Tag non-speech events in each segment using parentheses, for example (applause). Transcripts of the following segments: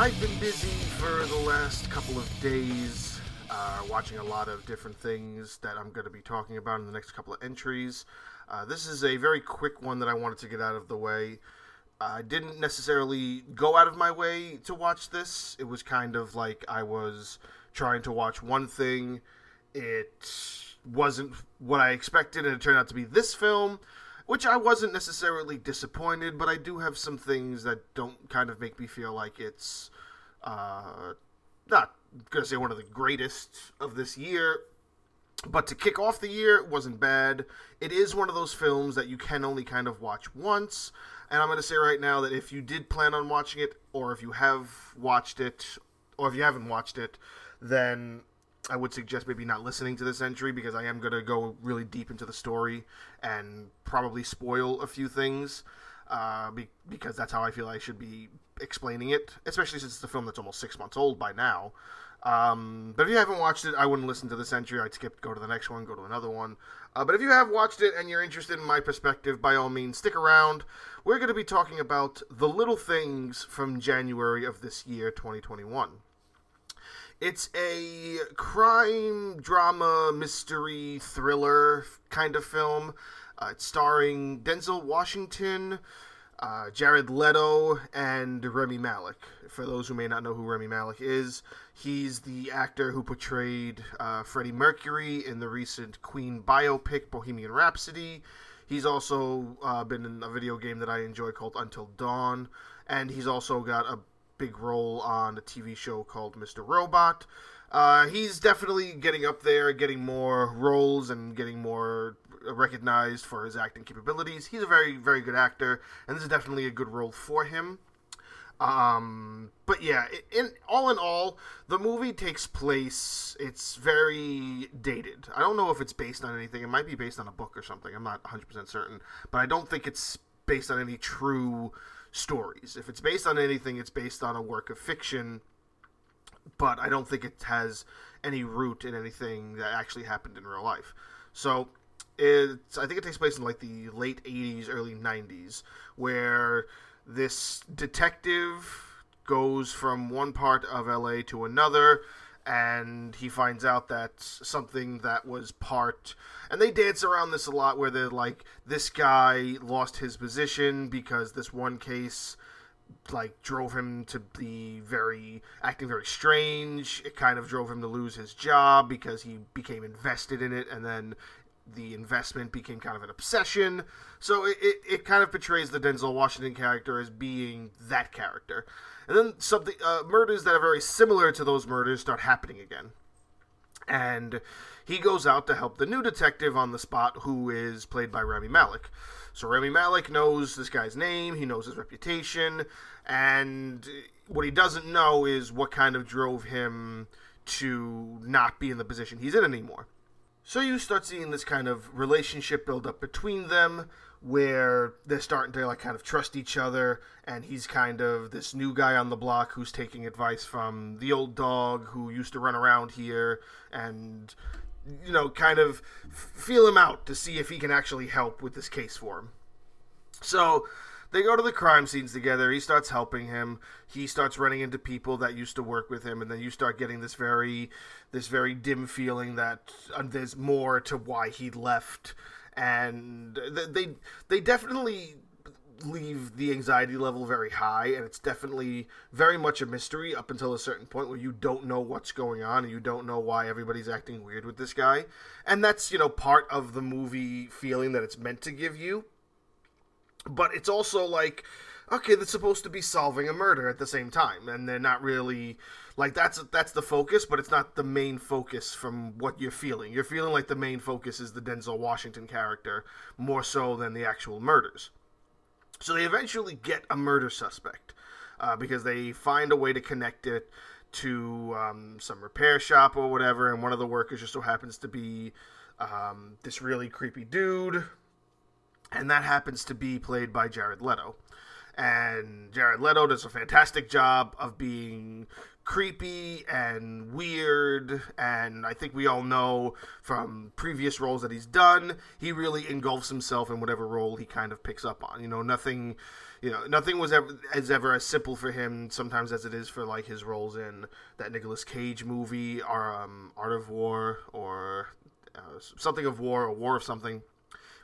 I've been busy for the last couple of days, uh, watching a lot of different things that I'm going to be talking about in the next couple of entries. Uh, this is a very quick one that I wanted to get out of the way. I didn't necessarily go out of my way to watch this. It was kind of like I was trying to watch one thing. It wasn't what I expected, and it turned out to be this film, which I wasn't necessarily disappointed, but I do have some things that don't kind of make me feel like it's uh, not gonna say one of the greatest of this year, but to kick off the year it wasn't bad. It is one of those films that you can only kind of watch once, and I'm gonna say right now that if you did plan on watching it, or if you have watched it, or if you haven't watched it, then I would suggest maybe not listening to this entry because I am going to go really deep into the story and probably spoil a few things uh, be- because that's how I feel I should be explaining it, especially since it's a film that's almost six months old by now. Um, but if you haven't watched it, I wouldn't listen to this entry. I'd skip, go to the next one, go to another one. Uh, but if you have watched it and you're interested in my perspective, by all means, stick around. We're going to be talking about the little things from January of this year, 2021. It's a crime, drama, mystery, thriller kind of film. Uh, it's starring Denzel Washington, uh, Jared Leto, and Rami Malek. For those who may not know who Rami Malek is, he's the actor who portrayed uh, Freddie Mercury in the recent Queen biopic Bohemian Rhapsody. He's also uh, been in a video game that I enjoy called Until Dawn, and he's also got a big role on a TV show called Mr. Robot. Uh, he's definitely getting up there, getting more roles, and getting more recognized for his acting capabilities. He's a very, very good actor, and this is definitely a good role for him. Um, but yeah, in all in all, the movie takes place. It's very dated. I don't know if it's based on anything. It might be based on a book or something. I'm not 100% certain, but I don't think it's based on any true stories. If it's based on anything, it's based on a work of fiction, but I don't think it has any root in anything that actually happened in real life. So it's I think it takes place in like the late 80s, early 90s, where this detective goes from one part of LA to another and he finds out that something that was part and they dance around this a lot where they're like this guy lost his position because this one case like drove him to be very acting very strange. It kind of drove him to lose his job because he became invested in it and then the investment became kind of an obsession so it, it, it kind of portrays the denzel washington character as being that character and then something uh, murders that are very similar to those murders start happening again. And he goes out to help the new detective on the spot, who is played by Rami Malek. So Rami Malek knows this guy's name, he knows his reputation, and what he doesn't know is what kind of drove him to not be in the position he's in anymore. So you start seeing this kind of relationship build up between them, where they're starting to like kind of trust each other and he's kind of this new guy on the block who's taking advice from the old dog who used to run around here and you know kind of feel him out to see if he can actually help with this case for him. So they go to the crime scenes together. He starts helping him. He starts running into people that used to work with him and then you start getting this very this very dim feeling that uh, there's more to why he left. And they they definitely leave the anxiety level very high and it's definitely very much a mystery up until a certain point where you don't know what's going on and you don't know why everybody's acting weird with this guy. And that's you know part of the movie feeling that it's meant to give you but it's also like okay that's supposed to be solving a murder at the same time and they're not really like that's that's the focus, but it's not the main focus from what you're feeling. You're feeling like the main focus is the Denzel Washington character more so than the actual murders. So they eventually get a murder suspect uh, because they find a way to connect it to um, some repair shop or whatever, and one of the workers just so happens to be um, this really creepy dude, and that happens to be played by Jared Leto. And Jared Leto does a fantastic job of being creepy and weird. And I think we all know from previous roles that he's done he really engulfs himself in whatever role he kind of picks up on. You know nothing you know nothing was ever as ever as simple for him sometimes as it is for like his roles in that Nicolas Cage movie or um, Art of War or uh, something of war or war of something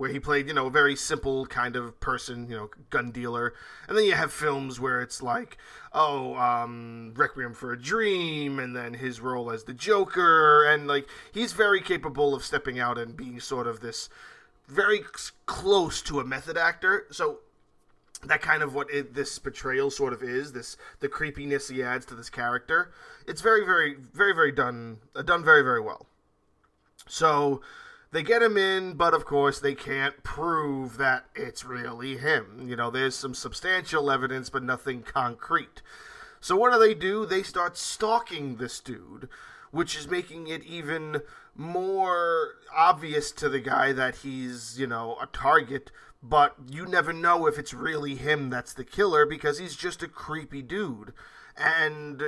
where he played, you know, a very simple kind of person, you know, gun dealer. And then you have films where it's like, oh, um, Requiem for a Dream, and then his role as the Joker. And, like, he's very capable of stepping out and being sort of this very close to a method actor. So that kind of what it, this portrayal sort of is this the creepiness he adds to this character it's very very very very done uh, done very very well so they get him in, but of course they can't prove that it's really him. You know, there's some substantial evidence, but nothing concrete. So what do they do? They start stalking this dude, which is making it even more obvious to the guy that he's, you know, a target, but you never know if it's really him that's the killer because he's just a creepy dude. And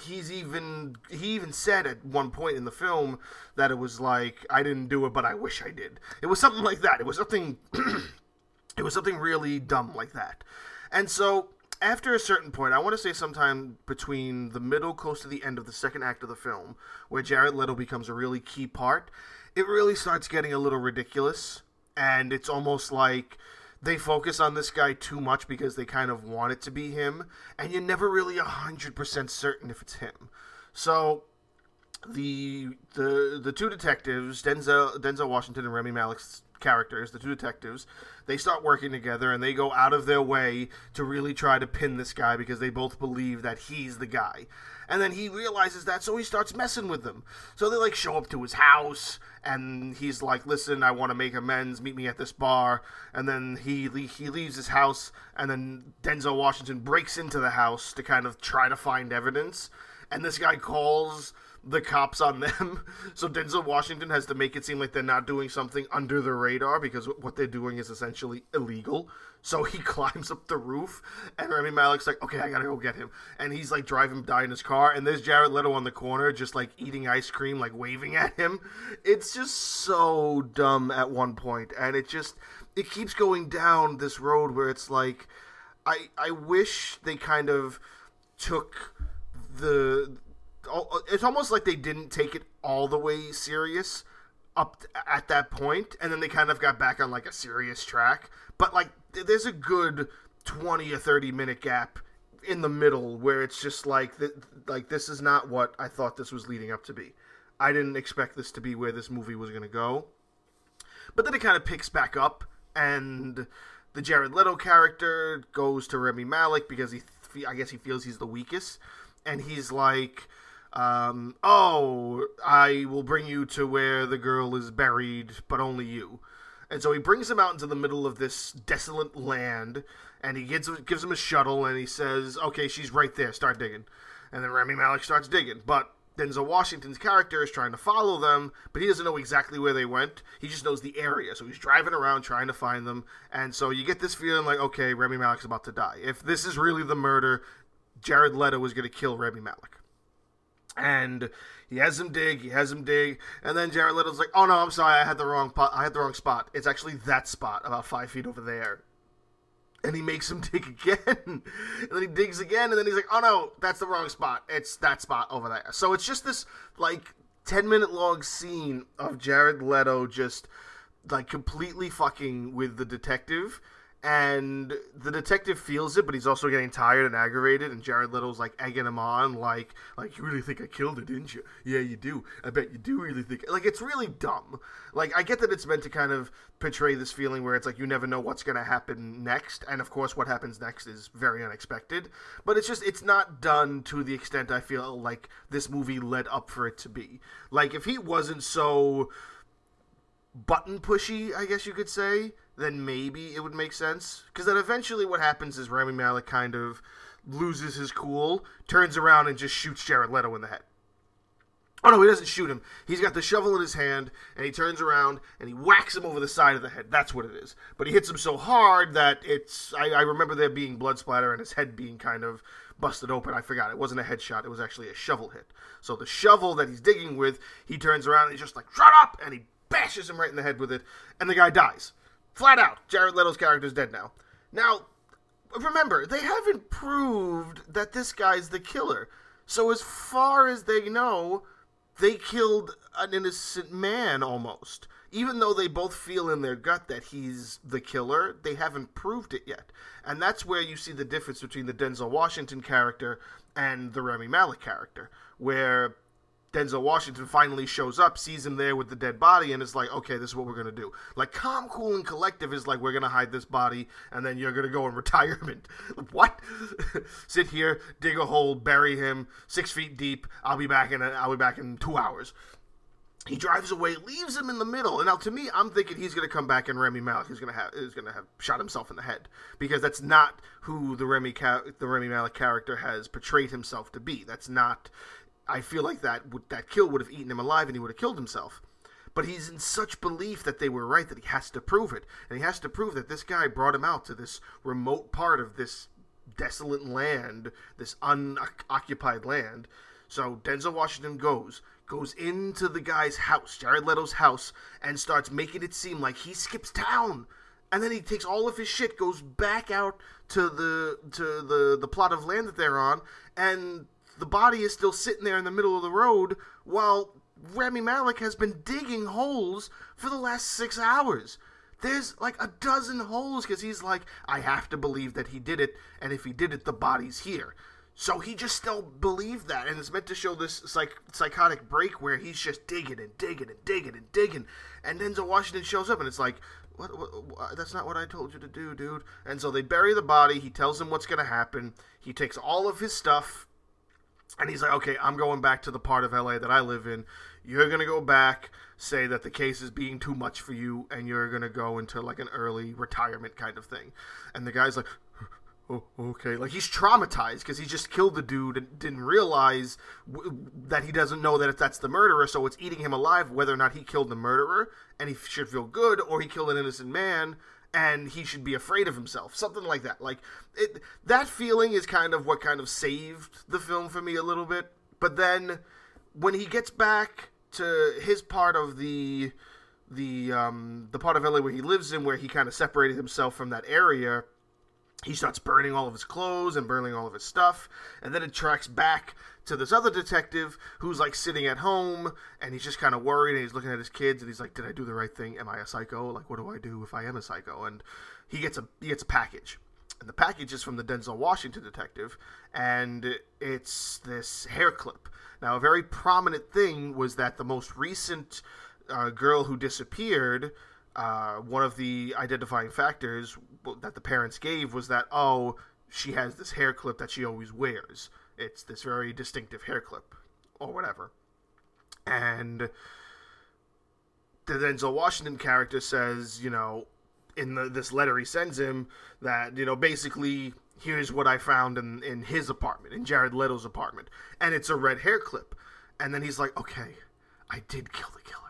he's even he even said at one point in the film that it was like I didn't do it, but I wish I did. It was something like that. It was something. (clears throat) it was something really dumb like that, and so after a certain point, I want to say sometime between the middle, close to the end of the second act of the film, where Jared Leto becomes a really key part, it really starts getting a little ridiculous, and it's almost like they focus on this guy too much because they kind of want it to be him, and you're never really 100% certain if it's him. So the the the two detectives, Denzel Denzel Washington and Rami Malek's characters, the two detectives, they start working together and they go out of their way to really try to pin this guy because they both believe that he's the guy. And then he realizes that, so he starts messing with them. So they like show up to his house, and he's like, "Listen, I want to make amends. Meet me at this bar." And then he he leaves his house, and then Denzel Washington breaks into the house to kind of try to find evidence. And this guy calls the cops on them. (laughs) So Denzel Washington has to make it seem like they're not doing something under the radar because what they're doing is essentially illegal. So he (laughs) climbs up the roof, and Rami Malek's like, "Okay, I gotta go get him." And he's like driving by in his car, and there's Jared Leto on the corner, just like eating ice cream, like waving at him. It's just so dumb at one point, and it just it keeps going down this road where it's like, I I wish they kind of took the it's almost like they didn't take it all the way serious up at that point and then they kind of got back on like a serious track but like there's a good 20 or 30 minute gap in the middle where it's just like th- like this is not what I thought this was leading up to be. I didn't expect this to be where this movie was going to go. But then it kind of picks back up and the Jared Leto character goes to Rami Malek because he I guess he feels he's the weakest and he's like um, oh, I will bring you to where the girl is buried, but only you. And so he brings him out into the middle of this desolate land, and he gives gives him a shuttle, and he says, "Okay, she's right there. Start digging." And then Rami Malek starts digging, but Denzel Washington's character is trying to follow them, but he doesn't know exactly where they went. He just knows the area, so he's driving around trying to find them. And so you get this feeling like, okay, Rami Malek's about to die. If this is really the murder, Jared Leto is going to kill Rami Malek and he has him dig, he has him dig, and then Jared Leto's like, "Oh no, I'm sorry, I had the wrong pot. I had the wrong spot. It's actually that spot, about five feet over there." And he makes him (laughs) dig again, and then he digs again, and then he's like, "Oh no, that's the wrong spot. It's that spot over there." So it's just this like ten minute long scene of Jared Leto just like completely fucking with the detective and the detective feels it, but he's also getting tired and aggravated. And Jared Leto's like egging him on, like, like you really think I killed it, didn't you? Yeah, you do. I bet you do really think. Like it's really dumb. Like I get that it's meant to kind of portray this feeling where it's like you never know what's going to happen next, and of course what happens next is very unexpected. But it's just it's not done to the extent I feel like this movie led up for it to be. Like if he wasn't so button pushy, I guess you could say then maybe it would make sense. Because then eventually what happens is Rami Malek kind of loses his cool, turns around and just shoots Jared Leto in the head. Oh no, he doesn't shoot him. He's got the shovel in his hand, and he turns around and he whacks him over the side of the head. That's what it is. But he hits him so hard that it's. I, I remember there being blood splatter and his head being kind of busted open. I forgot. It wasn't a headshot. It was actually a shovel hit. So the shovel that he's digging with, he turns around and he's just like, "Shut up!" and he bashes him right in the head with it, and the guy dies. Flat out. Jared Leto's character's dead now. Now, remember, they haven't proved that this guy's the killer. So as far as they know they killed an innocent man almost. Even though they both feel in their gut that he's the killer, they haven't proved it yet. And that's where you see the difference between the Denzel Washington character and the Rami Malek character, where Denzel Washington finally shows up, sees him there with the dead body, and it's like, okay, this is what we're to do. Like, Calm, Cool, and Collective is like, we're to hide this body, and then you're to go in (laughs) retirement. what? (laughs) Sit here, dig a hole, bury him, six feet deep. I'll be back in, a, I'll be back in two hours. He drives away, leaves him in the middle, and now to me, I'm thinking he's going to come back and Rami Malek is going to have is going to have shot himself in the head because that's not who the Rami the Rami Malek character has portrayed himself to be. That's not I feel like that would, that kill would have eaten him alive and he would have killed himself. But he's in such belief that they were right that he has to prove it. And he has to prove that this guy brought him out to this remote part of this desolate land, this unoccupied land. So Denzel Washington goes, goes into the guy's house, Jared Leto's house, and starts making it seem like he skips town. And then he takes all of his shit, goes back out to the to the the plot of land that they're on, and the body is still sitting there in the middle of the road while Rami Malek has been digging holes for the last six hours. There's like a dozen holes because he's like, I have to believe that he did it, and if he did it, the body's here. So he just still believed that, and it's meant to show this psych- psychotic break where he's just digging and digging and digging and digging, and Denzel Washington shows up, and it's like, what, what, what, that's not what I told you to do, dude. And so they bury the body. He tells him what's gonna happen. He takes all of his stuff, and he's like, okay, I'm going back to the part of LA that I live in. You're going to go back, say that the case is being too much for you, and you're going to go into like an early retirement kind of thing. And the guy's like, oh, okay. Like he's traumatized because he just killed the dude and didn't realize w- that he doesn't know that that's the murderer, so it's eating him alive whether or not he killed the murderer, and he should feel good, or he killed an innocent man and he should be afraid of himself something like that. Like it that feeling is kind of what kind of saved the film for me a little bit. But then when he gets back to his part of the the um the part of LA where he lives in where he kind of separated himself from that area he starts burning all of his clothes and burning all of his stuff and then it tracks back to this other detective who's like sitting at home and he's just kind of worried and he's looking at his kids and he's like did i do the right thing? Am i a psycho? Like what do i do if i am a psycho? And he gets a he gets a package. And the package is from the denzel washington detective and it's this hair clip. Now a very prominent thing was that the most recent uh, girl who disappeared uh, one of the identifying factors that the parents gave was that oh she has this hair clip that she always wears it's this very distinctive hair clip or whatever. And the Denzel Washington character says, you know, in the, this letter he sends him that, you know, basically here's what I found in, in his apartment, in Jared Leto's apartment. And it's a red hair clip. And then he's like, okay, I did kill the killer.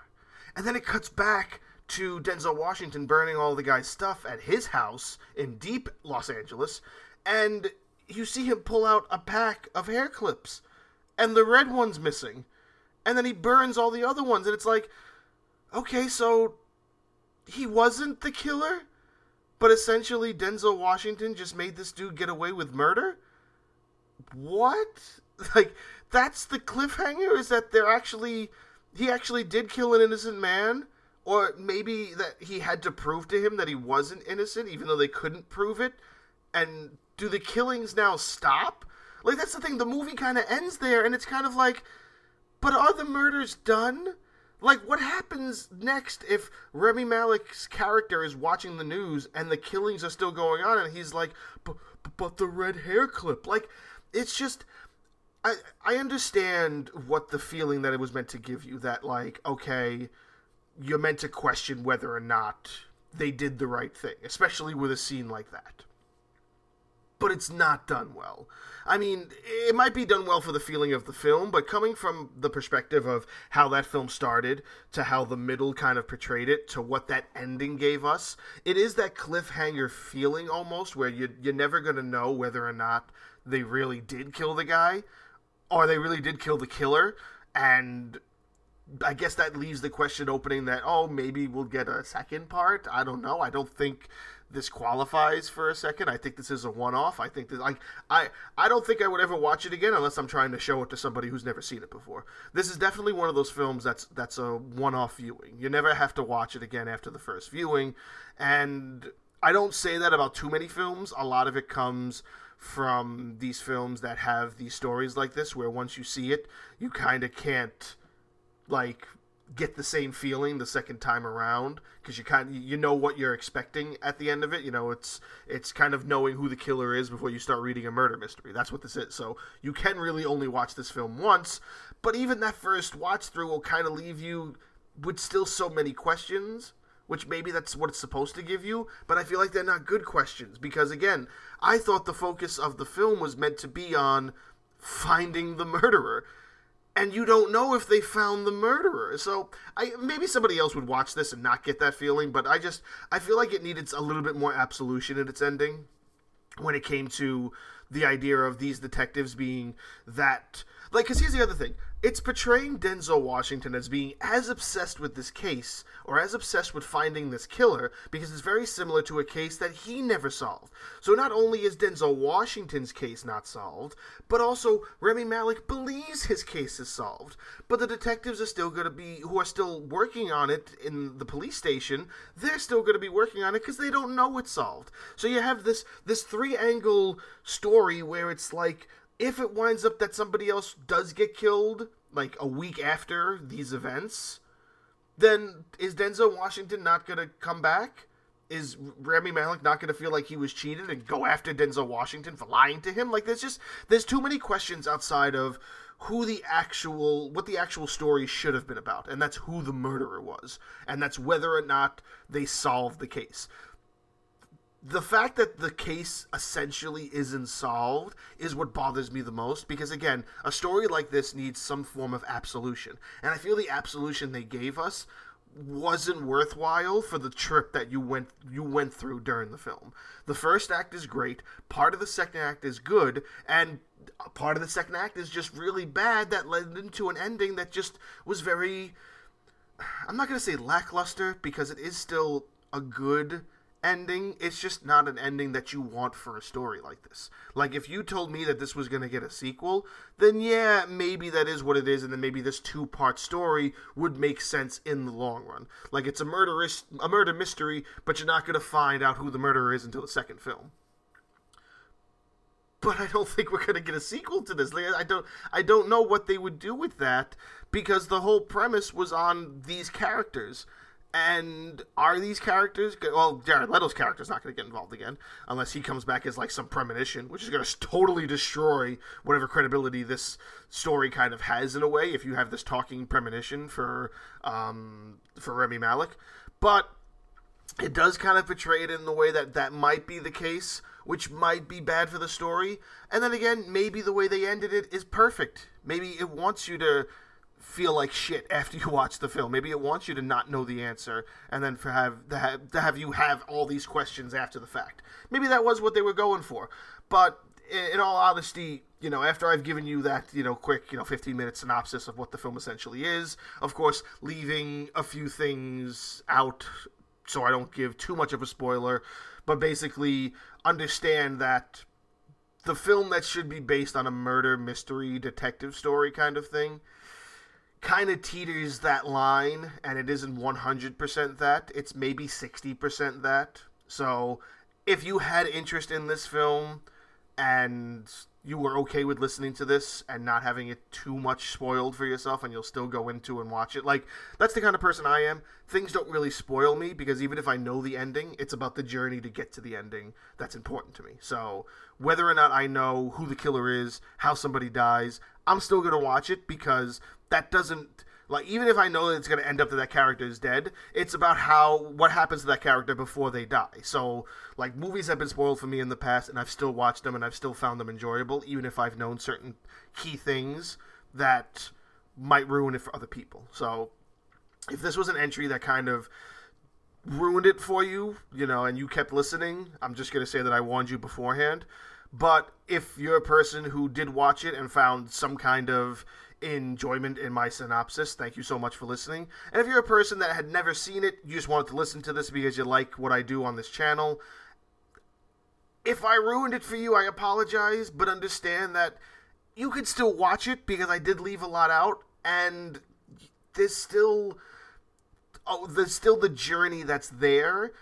And then it cuts back to Denzel Washington burning all the guy's stuff at his house in deep Los Angeles. And you see him pull out a pack of hair clips, and the red one's missing, and then he burns all the other ones, and it's like, okay, so he wasn't the killer, but essentially Denzel Washington just made this dude get away with murder. What? (laughs) Like that's the cliffhanger? Is that they're actually he actually did kill an innocent man? Or maybe that he had to prove to him that he wasn't innocent, even though they couldn't prove it, and do the killings now stop? Like that's the thing. The movie kind of ends there, and it's kind of like, but are the murders done? Like, what happens next if Rami Malek's character is watching the news and the killings are still going on, and he's like, but, but the red hair clip? Like, it's just. I, I understand what the feeling that it was meant to give you that like okay you're meant to question whether or not they did the right thing especially with a scene like that but it's not done well. I mean, it might be done well for the feeling of the film, but coming from the perspective of how that film started to how the middle kind of portrayed it to what that ending gave us, it is that cliffhanger feeling almost where you you're never going to know whether or not they really did kill the guy or they really did kill the killer and I guess that leaves the question opening that oh maybe we'll get a second part. I don't know. I don't think this qualifies for a second. I think this is a one-off. I think that like I I don't think I would ever watch it again unless I'm trying to show it to somebody who's never seen it before. This is definitely one of those films that's that's a one-off viewing. You never have to watch it again after the first viewing, and I don't say that about too many films. A lot of it comes from these films that have these stories like this where once you see it, you kind of can't like get the same feeling the second time around because you kind you know what you're expecting at the end of it you know it's it's kind of knowing who the killer is before you start reading a murder mystery. That's what this is. So you can really only watch this film once but even that first watch through will kind of leave you with still so many questions which maybe that's what it's supposed to give you but i feel like they're not good questions because again i thought the focus of the film was meant to be on finding the murderer and you don't know if they found the murderer. So I maybe somebody else would watch this and not get that feeling, but I just I feel like it needed a little bit more absolution in its ending when it came to the idea of these detectives being that like because here's the other thing it's portraying Denzel Washington as being as obsessed with this case or as obsessed with finding this killer because it's very similar to a case that he never solved. So not only is Denzel Washington's case not solved, but also Rami Malek believes his case is solved. But the detectives are still going to be who are still working on it in the police station, they're still going to be working on it because they don't know it's solved. So you have this this three-angle story where it's like if it winds up that somebody else does get killed, like a week after these events, then is Denzel Washington not going to come back? Is Rami Malek not going to feel like he was cheated and go after Denzel Washington for lying to him? Like, there's just there's too many questions outside of who the actual what the actual story should have been about, and that's who the murderer was, and that's whether or not they solved the case the fact that the case essentially isn't solved is what bothers me the most because again a story like this needs some form of absolution. And i feel the absolution they gave us wasn't worthwhile for the trip that you went you went through during the film. The first act is great part of the second act is good and part of the second act is just really bad that led into an ending that just was very i'm not going to say lackluster because it is still a good ending. It's just not an ending that you want for a story like this. Like if you told me that this was going to get a sequel, then yeah, maybe that is what it is and then maybe this two-part story would make sense in the long run. Like it's a murderous a murder mystery, but you're not going to find out who the murderer is until the second film. But I don't (laughs) think we're going to get a sequel to this. Like, I don't I don't know what they would do with that because the whole premise was on these characters and are these characters? Well, Jared Leto's character's not going to get involved again unless he comes back as like some premonition, which is going to totally destroy whatever credibility this story kind of has in a way. If you have this talking premonition for um, for Rami Malek, but it does kind of portray it in the way that that might be the case, which might be bad for the story. And then again, maybe the way they ended it is perfect. Maybe it wants you to feel like shit after you (laughs) watch the film. Maybe it wants you to not know the answer and then for have to have, to have you have all these questions after the fact. Maybe that was what they were going for. But in, all honesty, you know, after I've given you that, you know, quick, you know, 15 minute synopsis of what the film essentially is, of course, leaving a few things out so I don't give too much of a spoiler, but basically understand that the film that should be based on a murder mystery detective story kind of thing kind of teeters that line, and it isn't 100% that. It's maybe 60% that. So if you had interest in this film and you were okay with listening to this and not having it too much spoiled for yourself and you'll still go into and watch it like that's the kind of person i am things don't really spoil me because even if i know the ending it's about the journey to get to the ending that's important to me so whether or not i know who the killer is how somebody dies i'm still to watch it because that doesn't Like even if I know that it's to end up that that character is dead, it's about how what happens to that character before they die. So like movies have been spoiled for me in the past, and I've still watched them and I've still found them enjoyable, even if I've known certain key things that might ruin it for other people. So if this was an entry that kind of ruined it for you, you know, and you kept listening, I'm just going to say that I warned you beforehand. But if you're a person who did watch it and found some kind of enjoyment in my synopsis, thank you so much for listening. And if you're a person that had never seen it, you just wanted to listen to this because you like what I do on this channel, if I ruined it for you, I apologize, but understand that you could still watch it because I did leave a lot out and there's still oh, there's still the journey that's there,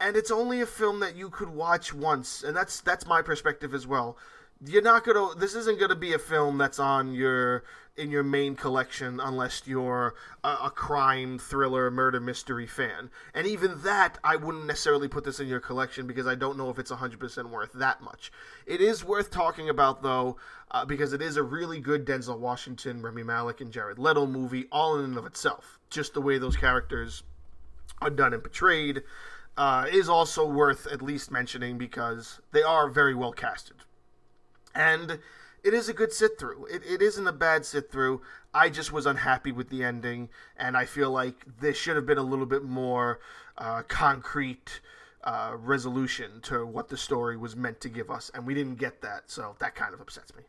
and it's only a film that you could watch once, and that's that's my perspective as well. You're not gonna. This isn't gonna be a film that's on your in your main collection unless you're a, a, crime thriller murder mystery fan. And even that, I wouldn't necessarily put this in your collection because I don't know if it's 100% worth that much. It is worth talking about though, uh, because it is a really good Denzel Washington, Rami Malek, and Jared Leto movie, all in and of itself. Just the way those characters are done and portrayed uh, is also worth at least mentioning because they are very well casted. And it is a good sit through. It, it isn't a bad sit through. I just was unhappy with the ending, and I feel like there should have been a little bit more uh, concrete uh, resolution to what the story was meant to give us, and we didn't get that, so that kind of upsets me.